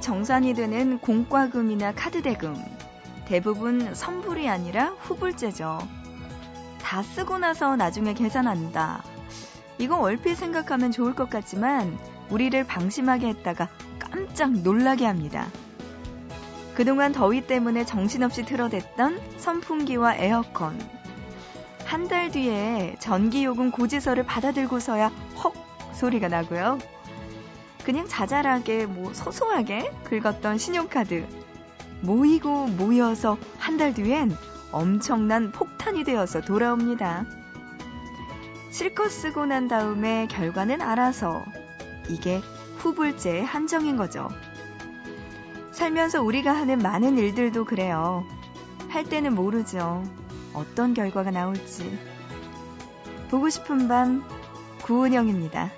정산이 되는 공과금이나 카드 대금. 대부분 선불이 아니라 후불제죠. 다 쓰고 나서 나중에 계산한다. 이거 얼핏 생각하면 좋을 것 같지만 우리를 방심하게 했다가 깜짝 놀라게 합니다. 그동안 더위 때문에 정신없이 틀어댔던 선풍기와 에어컨. 한 달 뒤에 전기요금 고지서를 받아들고서야 헉 소리가 나고요. 그냥 자잘하게 뭐 소소하게 긁었던 신용카드. 모이고 모여서 한 달 뒤엔 엄청난 폭탄이 되어서 돌아옵니다. 실컷 쓰고 난 다음에 결과는 알아서 이게 후불제의 한정인 거죠. 살면서 우리가 하는 많은 일들도 그래요. 할 때는 모르죠. 어떤 결과가 나올지. 보고 싶은 밤, 구은영입니다.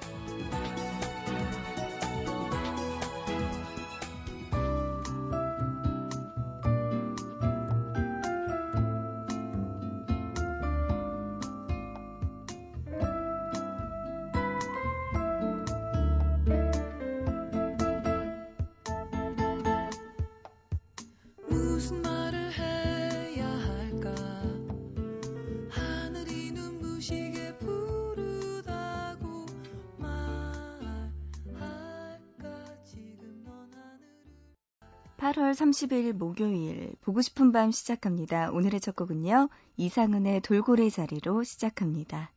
8월 30일 목요일 보고 싶은 밤 시작합니다. 오늘의 첫 곡은요. 이상은의 돌고래 자리로 시작합니다.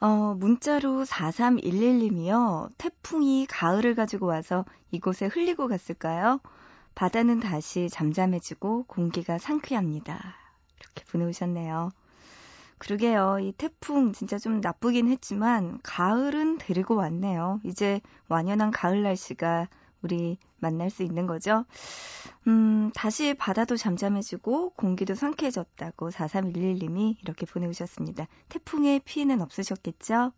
어, 문자로 4311님이요. 태풍이 가을을 가지고 와서 이곳에 흘리고 갔을까요? 바다는 다시 잠잠해지고 공기가 상쾌합니다. 이렇게 보내오셨네요. 그러게요. 이 태풍 진짜 좀 나쁘긴 했지만 가을은 데리고 왔네요. 이제 완연한 가을 날씨가 우리 만날 수 있는 거죠. 음, 다시 바다도 잠잠해지고 공기도 상쾌해졌다고 4311님이 이렇게 보내주셨습니다. 태풍의 피해는 없으셨겠죠?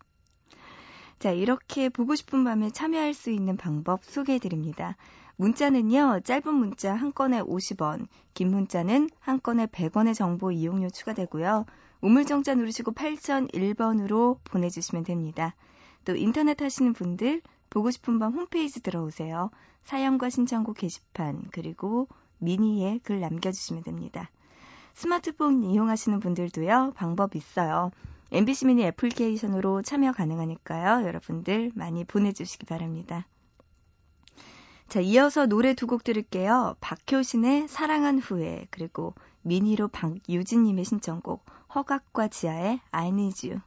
자, 이렇게 보고 싶은 밤에 참여할 수 있는 방법 소개해 드립니다. 문자는요, 짧은 문자 한 건에 50원, 긴 문자는 한 건에 100원의 정보 이용료 추가되고요. 우물정자 누르시고 8001번으로 보내주시면 됩니다. 또 인터넷 하시는 분들 보고 싶은 밤 홈페이지 들어오세요. 사연과 신청곡 게시판 그리고 미니에 글 남겨주시면 됩니다. 스마트폰 이용하시는 분들도요. 방법 있어요. MBC 미니 애플리케이션으로 참여 가능하니까요. 여러분들 많이 보내주시기 바랍니다. 자, 이어서 노래 두 곡 들을게요. 박효신의 사랑한 후에 그리고 미니로 박유진님의 신청곡 허각과 지하의 I Need You.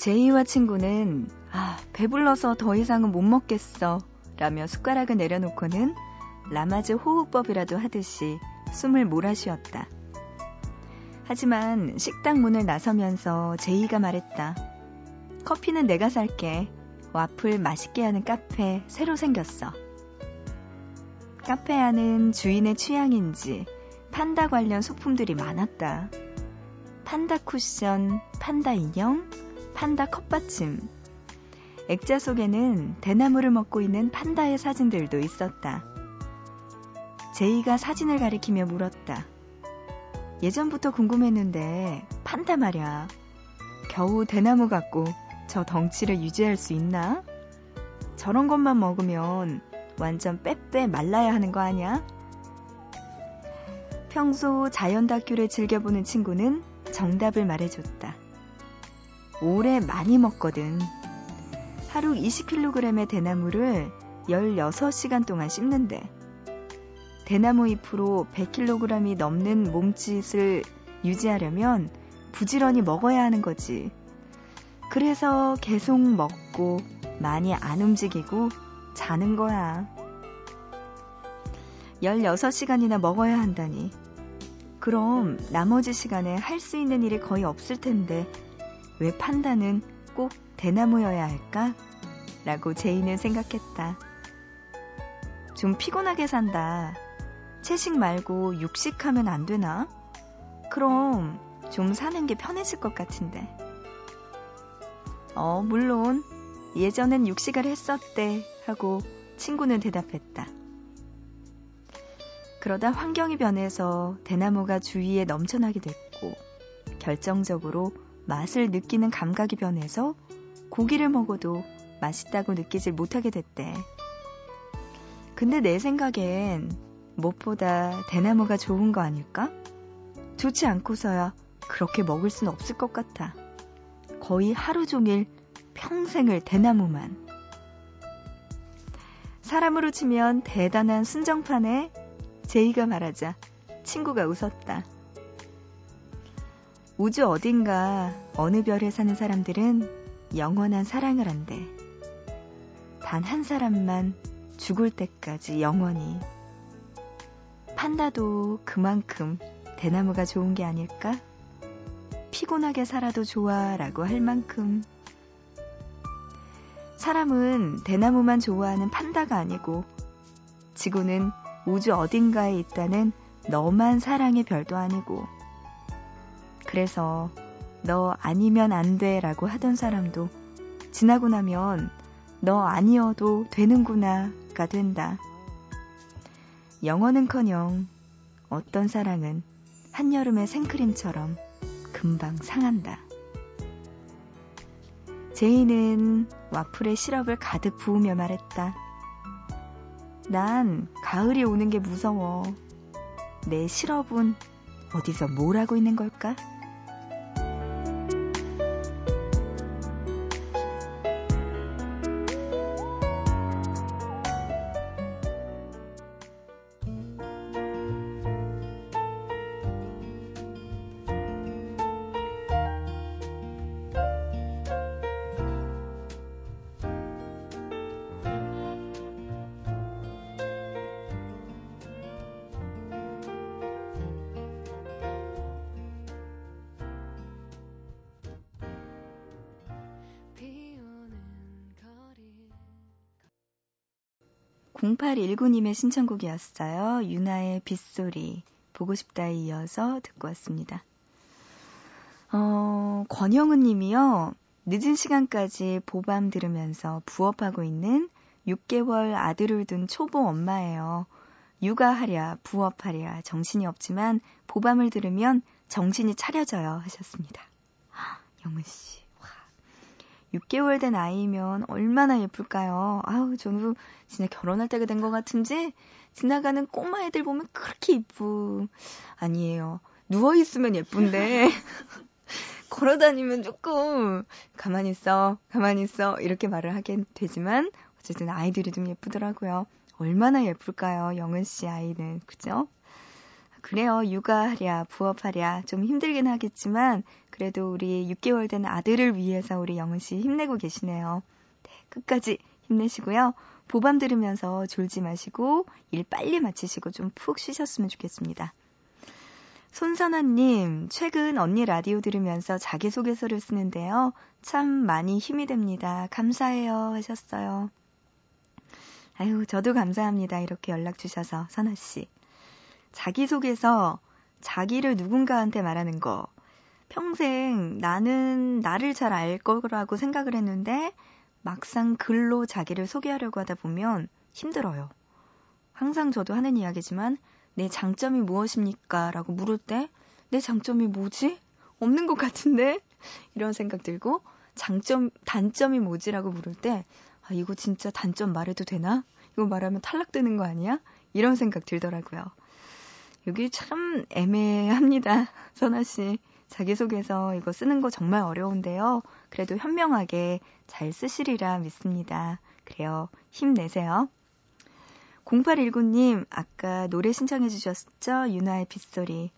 제이와 친구는 아, 배불러서 더 이상은 못 먹겠어 라며 숟가락을 내려놓고는 라마즈 호흡법이라도 하듯이 숨을 몰아쉬었다. 하지만 식당 문을 나서면서 제이가 말했다. 커피는 내가 살게. 와플 맛있게 하는 카페 새로 생겼어. 카페 안은 주인의 취향인지 판다 관련 소품들이 많았다. 판다 쿠션, 판다 인형, 판다 컵받침. 액자 속에는 대나무를 먹고 있는 판다의 사진들도 있었다. 제이가 사진을 가리키며 물었다. 예전부터 궁금했는데 판다 말야. 겨우 대나무 같고 저 덩치를 유지할 수 있나? 저런 것만 먹으면 완전 빼빼 말라야 하는 거 아니야? 평소 자연 다큐를 즐겨보는 친구는 정답을 말해줬다. 오래 많이 먹거든. 하루 20kg의 대나무를 16시간 동안 씹는데 대나무 잎으로 100kg이 넘는 몸짓을 유지하려면 부지런히 먹어야 하는 거지. 그래서 계속 먹고 많이 안 움직이고 자는 거야. 16시간이나 먹어야 한다니. 그럼 나머지 시간에 할 수 있는 일이 거의 없을 텐데 왜 판다는 꼭 대나무여야 할까? 라고 제이는 생각했다. 좀 피곤하게 산다. 채식 말고 육식하면 안 되나? 그럼 좀 사는 게 편해질 것 같은데. 어, 물론 예전엔 육식을 했었대 하고 친구는 대답했다. 그러다 환경이 변해서 대나무가 주위에 넘쳐나게 됐고 결정적으로 맛을 느끼는 감각이 변해서 고기를 먹어도 맛있다고 느끼질 못하게 됐대. 근데 내 생각엔 무엇보다 대나무가 좋은 거 아닐까? 좋지 않고서야 그렇게 먹을 순 없을 것 같아. 거의 하루 종일 평생을 대나무만. 사람으로 치면 대단한 순정판에 제이가 말하자 친구가 웃었다. 우주 어딘가 어느 별에 사는 사람들은 영원한 사랑을 한대. 단 한 사람만 죽을 때까지 영원히. 판다도 그만큼 대나무가 좋은 게 아닐까? 피곤하게 살아도 좋아 라고 할 만큼. 사람은 대나무만 좋아하는 판다가 아니고 지구는 우주 어딘가에 있다는 너만 사랑의 별도 아니고 그래서 너 아니면 안 돼 라고 하던 사람도 지나고 나면 너 아니어도 되는구나가 된다. 영어는 커녕 어떤 사랑은 한여름의 생크림처럼 금방 상한다. 제이는 와플에 시럽을 가득 부으며 말했다. 난 가을이 오는 게 무서워. 내 실업은 어디서 뭘 하고 있는 걸까? 0819님의 신청곡이었어요. 유나의 빗소리. 보고 싶다에 이어서 듣고 왔습니다. 어, 권영은 님이요. 늦은 시간까지 보밤 들으면서 부업하고 있는 6개월 아들을 둔 초보 엄마예요. 육아하랴, 부업하랴, 정신이 없지만 보밤을 들으면 정신이 차려져요. 하셨습니다. 영은 씨. 6개월 된 아이면 얼마나 예쁠까요? 아우, 저는 진짜 결혼할 때가 된 것 같은지 지나가는 꼬마 애들 보면 그렇게 이쁘. 아니에요. 누워있으면 예쁜데. 걸어다니면 조금 가만히 있어, 가만히 있어 이렇게 말을 하게 되지만 어쨌든 아이들이 좀 예쁘더라고요. 얼마나 예쁠까요, 영은 씨 아이는 그죠? 그래요. 육아하랴, 부업하랴 좀 힘들긴 하겠지만 그래도 우리 6개월 된 아들을 위해서 우리 영은 씨 힘내고 계시네요. 네, 끝까지 힘내시고요. 보밤 들으면서 졸지 마시고 일 빨리 마치시고 좀 푹 쉬셨으면 좋겠습니다. 손선아님, 최근 언니 라디오 들으면서 자기소개서를 쓰는데요. 참 많이 힘이 됩니다. 감사해요. 하셨어요. 아유, 저도 감사합니다. 이렇게 연락 주셔서, 선아씨. 자기소개서 자기를 누군가한테 말하는 거. 평생 나는 나를 잘 알 거라고 생각을 했는데 막상 글로 자기를 소개하려고 하다 보면 힘들어요. 항상 저도 하는 이야기지만 내 장점이 무엇입니까? 라고 물을 때 내 장점이 뭐지? 없는 것 같은데? 이런 생각 들고 장점, 단점이 뭐지 라고 물을 때 아, 이거 진짜 단점 말해도 되나? 이거 말하면 탈락되는 거 아니야? 이런 생각 들더라고요. 여기 참 애매합니다. 선아 씨. 자기소개서 이거 쓰는 거 정말 어려운데요. 그래도 현명하게 잘 쓰시리라 믿습니다. 그래요. 힘내세요. 0819님, 아까 노래 신청해 주셨죠? 유나의 빗소리.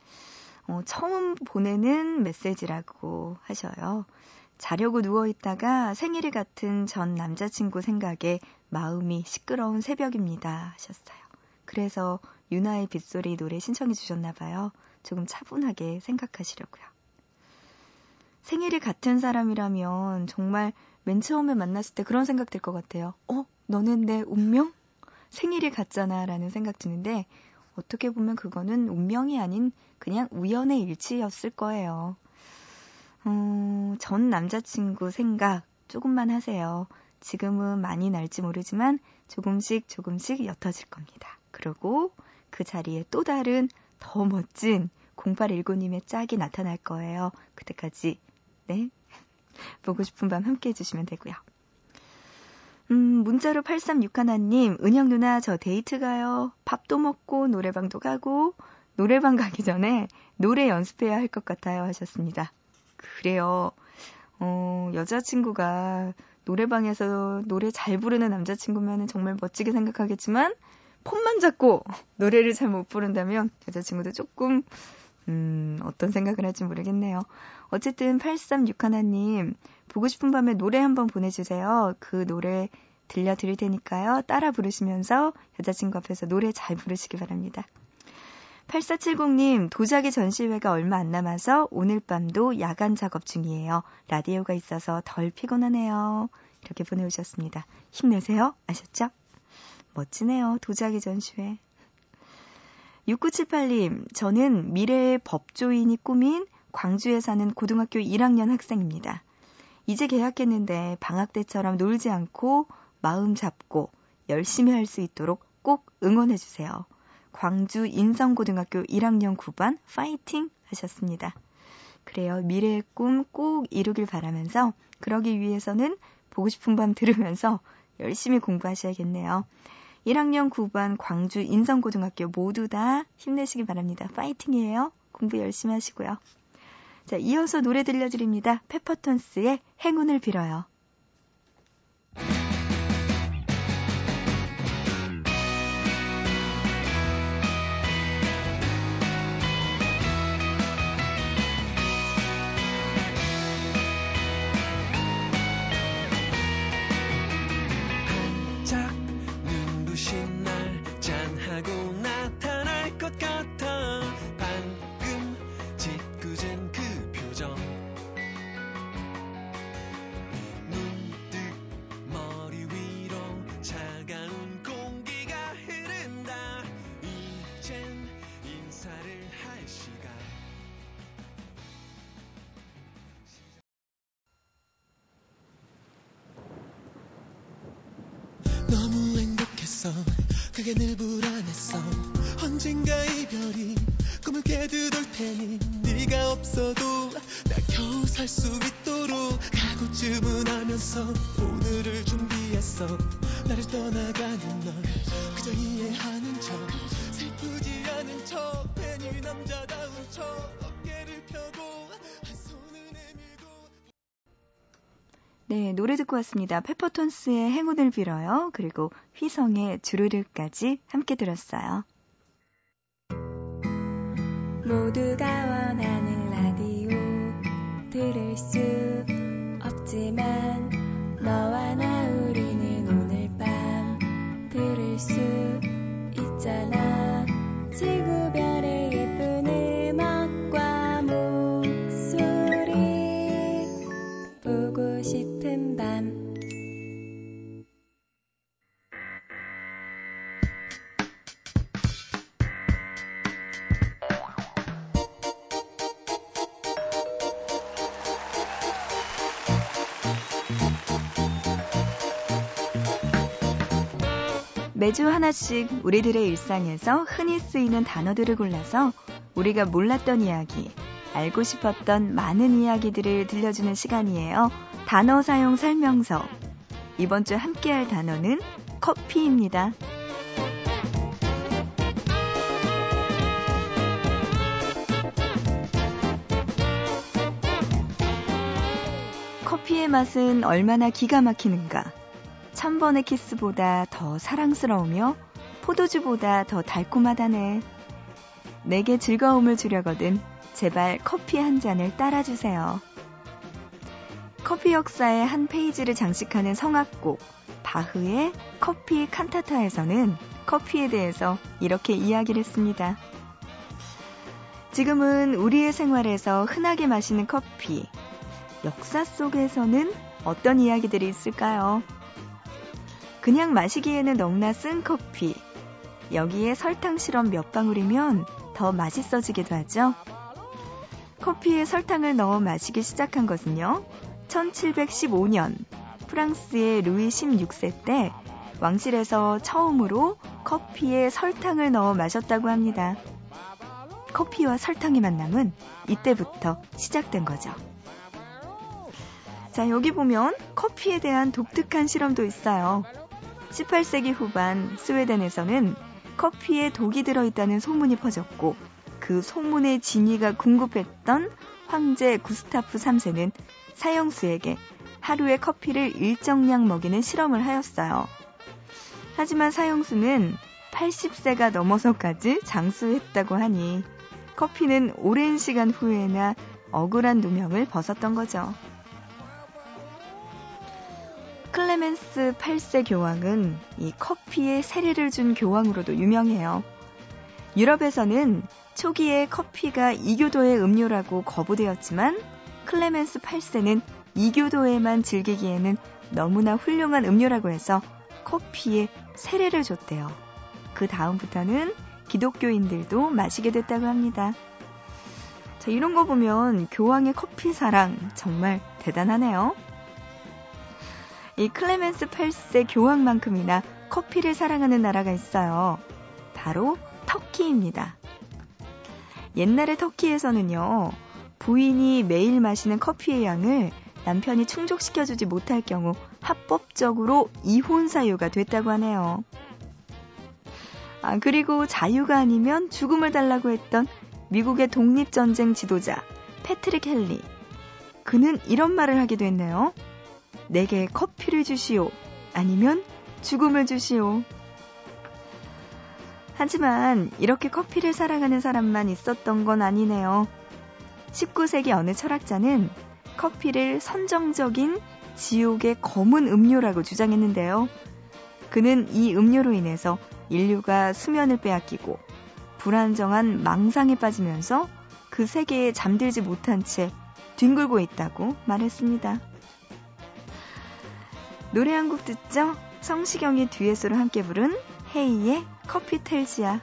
어, 처음 보내는 메시지라고 하셔요. 자려고 누워있다가 생일이 같은 전 남자친구 생각에 마음이 시끄러운 새벽입니다. 하셨어요. 그래서 유나의 빗소리 노래 신청해 주셨나 봐요. 조금 차분하게 생각하시려고요. 생일이 같은 사람이라면 정말 맨 처음에 만났을 때 그런 생각 들 것 같아요. 어? 너는 내 운명? 생일이 같잖아 라는 생각 드는데 어떻게 보면 그거는 운명이 아닌 그냥 우연의 일치였을 거예요. 음, 전 남자친구 생각 조금만 하세요. 지금은 많이 날지 모르지만 조금씩 조금씩 옅어질 겁니다. 그리고 그 자리에 또 다른 더 멋진 0819님의 짝이 나타날 거예요. 그때까지, 네. 보고 싶은 밤 함께 해주시면 되고요. 음, 문자로 8361님, 은영 누나 저 데이트 가요. 밥도 먹고 노래방도 가고 노래방 가기 전에 노래 연습해야 할 것 같아요 하셨습니다. 그래요. 어, 여자친구가 노래방에서 노래 잘 부르는 남자친구면 정말 멋지게 생각하겠지만 폰만 잡고 노래를 잘 못 부른다면 여자친구도 조금 음, 어떤 생각을 할지 모르겠네요. 어쨌든 8361님 보고 싶은 밤에 노래 한번 보내주세요. 그 노래 들려드릴 테니까요. 따라 부르시면서 여자친구 앞에서 노래 잘 부르시기 바랍니다. 8470님, 도자기 전시회가 얼마 안 남아서 오늘 밤도 야간 작업 중이에요. 라디오가 있어서 덜 피곤하네요. 이렇게 보내오셨습니다. 힘내세요. 아셨죠? 멋지네요. 도자기 전시회. 6978님, 저는 미래의 법조인이 꿈인 광주에 사는 고등학교 1학년 학생입니다. 이제 개학했는데 방학 때처럼 놀지 않고 마음 잡고 열심히 할 수 있도록 꼭 응원해주세요. 광주 인성고등학교 1학년 9반 파이팅 하셨습니다. 그래요. 미래의 꿈 꼭 이루길 바라면서 그러기 위해서는 보고 싶은 밤 들으면서 열심히 공부하셔야겠네요. 1학년 9반 광주 인성고등학교 모두 다 힘내시기 바랍니다. 파이팅이에요. 공부 열심히 하시고요. 자, 이어서 노래 들려드립니다. 페퍼톤스의 행운을 빌어요. 행복했어. 그게 늘 불안했어. 언젠가 이별이 꿈을 깨듯올 테니 네가 없어도 나 겨우 살 수 있도록 가고 주문하면서 오늘을 준비했어. 나를 떠나가는 널 그저 이해하는 척 슬프지 않은 척 괜히 남자다운 척 네, 노래 듣고 왔습니다. 페퍼톤스의 행운을 빌어요. 그리고 휘성의 주르륵까지 함께 들었어요. 모두가 원하는 라디오 들을 수 없지만 너와 나 우리는 오늘 밤 들을 수 있잖아 지구 하나씩 우리들의 일상에서 흔히 쓰이는 단어들을 골라서 우리가 몰랐던 이야기, 알고 싶었던 많은 이야기들을 들려주는 시간이에요. 단어 사용 설명서. 이번 주 함께 할 단어는 커피입니다. 커피의 맛은 얼마나 기가 막히는가. 천 번의 키스보다 더 사랑스러우며 포도주보다 더 달콤하다네. 내게 즐거움을 주려거든 제발 커피 한 잔을 따라주세요. 커피 역사의 한 페이지를 장식하는 성악곡 바흐의 커피 칸타타에서는 커피에 대해서 이렇게 이야기를 했습니다. 지금은 우리의 생활에서 흔하게 마시는 커피. 역사 속에서는 어떤 이야기들이 있을까요? 그냥 마시기에는 너무나 쓴 커피. 여기에 설탕 시럽 몇 방울이면 더 맛있어지기도 하죠. 커피에 설탕을 넣어 마시기 시작한 것은요. 1715년 프랑스의 루이 16세 때 왕실에서 처음으로 커피에 설탕을 넣어 마셨다고 합니다. 커피와 설탕의 만남은 이때부터 시작된 거죠. 자, 여기 보면 커피에 대한 독특한 실험도 있어요. 18세기 후반 스웨덴에서는 커피에 독이 들어있다는 소문이 퍼졌고 그 소문의 진위가 궁금했던 황제 구스타프 3세는 사형수에게 하루에 커피를 일정량 먹이는 실험을 하였어요. 하지만 사형수는 80세가 넘어서까지 장수했다고 하니 커피는 오랜 시간 후에나 억울한 누명을 벗었던 거죠. 클레멘스 8세 교황은 이 커피에 세례를 준 교황으로도 유명해요. 유럽에서는 초기에 커피가 이교도의 음료라고 거부되었지만 클레멘스 8세는 이교도에만 즐기기에는 너무나 훌륭한 음료라고 해서 커피에 세례를 줬대요. 그 다음부터는 기독교인들도 마시게 됐다고 합니다. 자, 이런 거 보면 교황의 커피 사랑 정말 대단하네요. 이 클레멘스 8세 교황만큼이나 커피를 사랑하는 나라가 있어요. 바로 터키입니다. 옛날의 터키에서는요, 부인이 매일 마시는 커피의 양을 남편이 충족시켜주지 못할 경우 합법적으로 이혼 사유가 됐다고 하네요. 아, 그리고 자유가 아니면 죽음을 달라고 했던 미국의 독립전쟁 지도자 패트릭 헬리. 그는 이런 말을 하기도 했네요. 내게 커피를 주시오. 아니면 죽음을 주시오. 하지만 이렇게 커피를 사랑하는 사람만 있었던 건 아니네요. 19세기 어느 철학자는 커피를 선정적인 지옥의 검은 음료라고 주장했는데요. 그는 이 음료로 인해서 인류가 수면을 빼앗기고 불안정한 망상에 빠지면서 그 세계에 잠들지 못한 채 뒹굴고 있다고 말했습니다. 노래 한 곡 듣죠? 성시경의 듀엣으로 함께 부른 헤이의 커피 텔지야.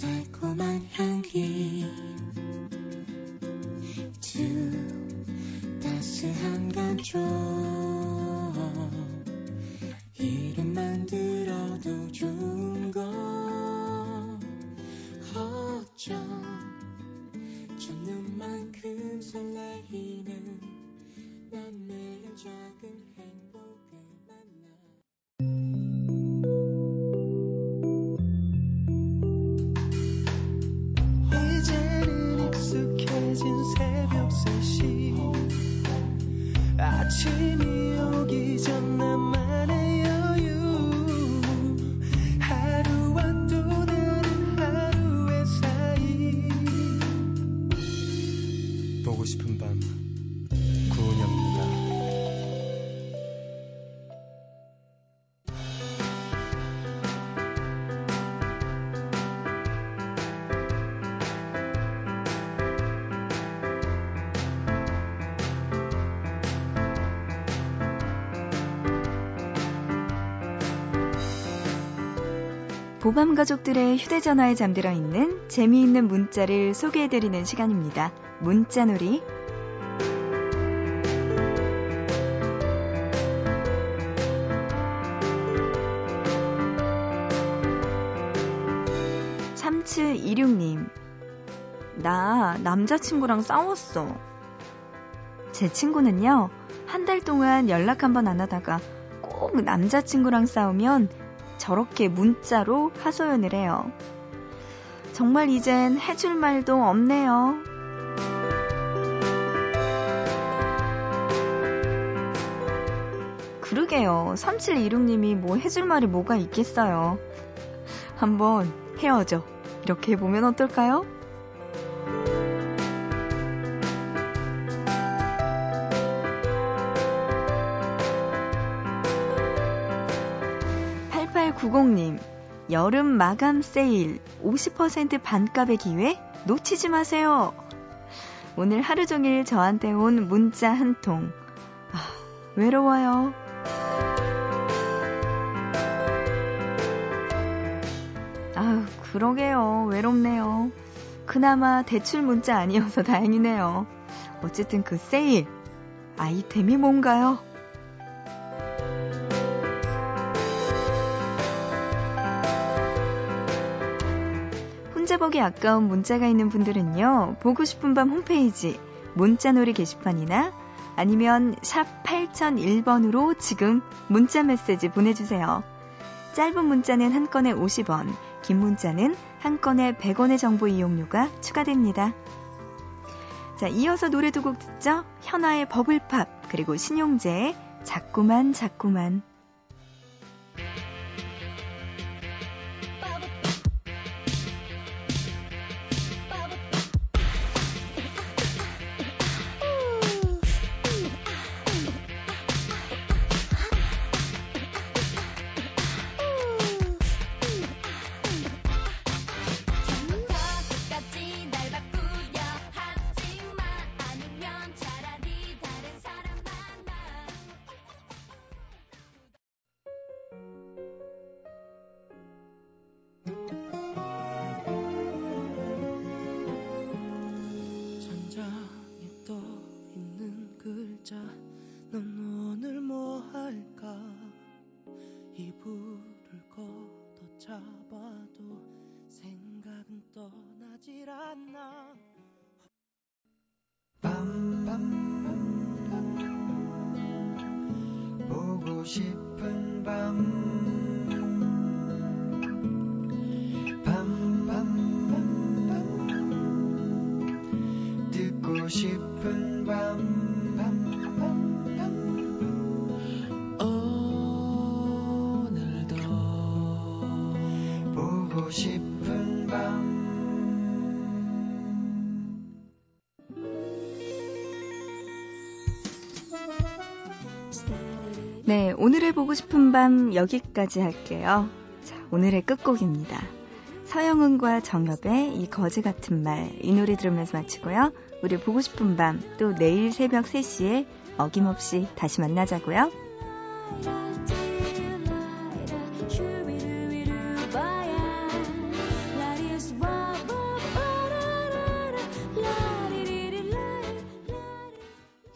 달콤한 향기 두 따스한 감촉 이름만 들어도 좋은 거 어쩜 첫눈만큼 설레이 아침이 오기 전 보밤 가족들의 휴대전화에 잠들어 있는 재미있는 문자를 소개해드리는 시간입니다. 문자놀이. (3726님) 나 남자친구랑 싸웠어. 제 친구는요, 한 달 동안 연락 한번 안 하다가 꼭 남자친구랑 싸우면 저렇게 문자로 하소연을 해요. 정말 이젠 해줄 말도 없네요. 그러게요. 3726님이 뭐 해줄 말이 뭐가 있겠어요. 한번 헤어져. 이렇게 보면 어떨까요? 8890님, 여름 마감 세일 50% 반값의 기회 놓치지 마세요. 오늘 하루 종일 저한테 온 문자 한 통. 아, 외로워요. 아우, 그러게요. 외롭네요. 그나마 대출 문자 아니어서 다행이네요. 어쨌든 그 세일, 아이템이 뭔가요? 혼자 보기 아까운 문자가 있는 분들은요, 보고 싶은 밤 홈페이지, 문자놀이 게시판이나 아니면 샵 8001번으로 지금 문자 메시지 보내주세요. 짧은 문자는 한 건에 50원, 긴 문자는 한 건에 100원의 정보 이용료가 추가됩니다. 자, 이어서 노래 두 곡 듣죠? 현아의 버블팝, 그리고 신용재의 자꾸만 자꾸만. 듣고 싶은 밤 밤 밤 밤 오늘도 보고 싶은 밤 네, 오늘의 보고 싶은 밤 여기까지 할게요. 자, 오늘의 끝곡입니다. 서영은과 정엽의 이 거지 같은 말, 이 노래 들으면서 마치고요. 우리 보고 싶은 밤, 또 내일 새벽 3시에 어김없이 다시 만나자고요.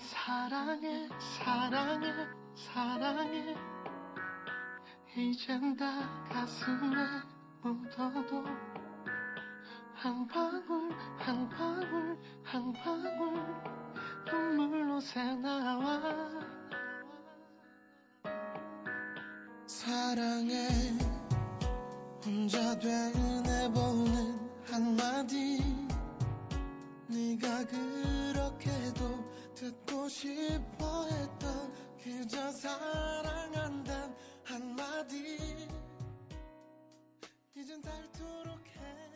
사랑해, 사랑해. 사랑해 묻어도 한 방울 한 방울 한 방울 눈물로 새나와. 사랑해 혼자 되뇌보는 한마디. 네가 그렇게도 듣고 싶어 했던 그저 사랑 이젠 닳도록 해.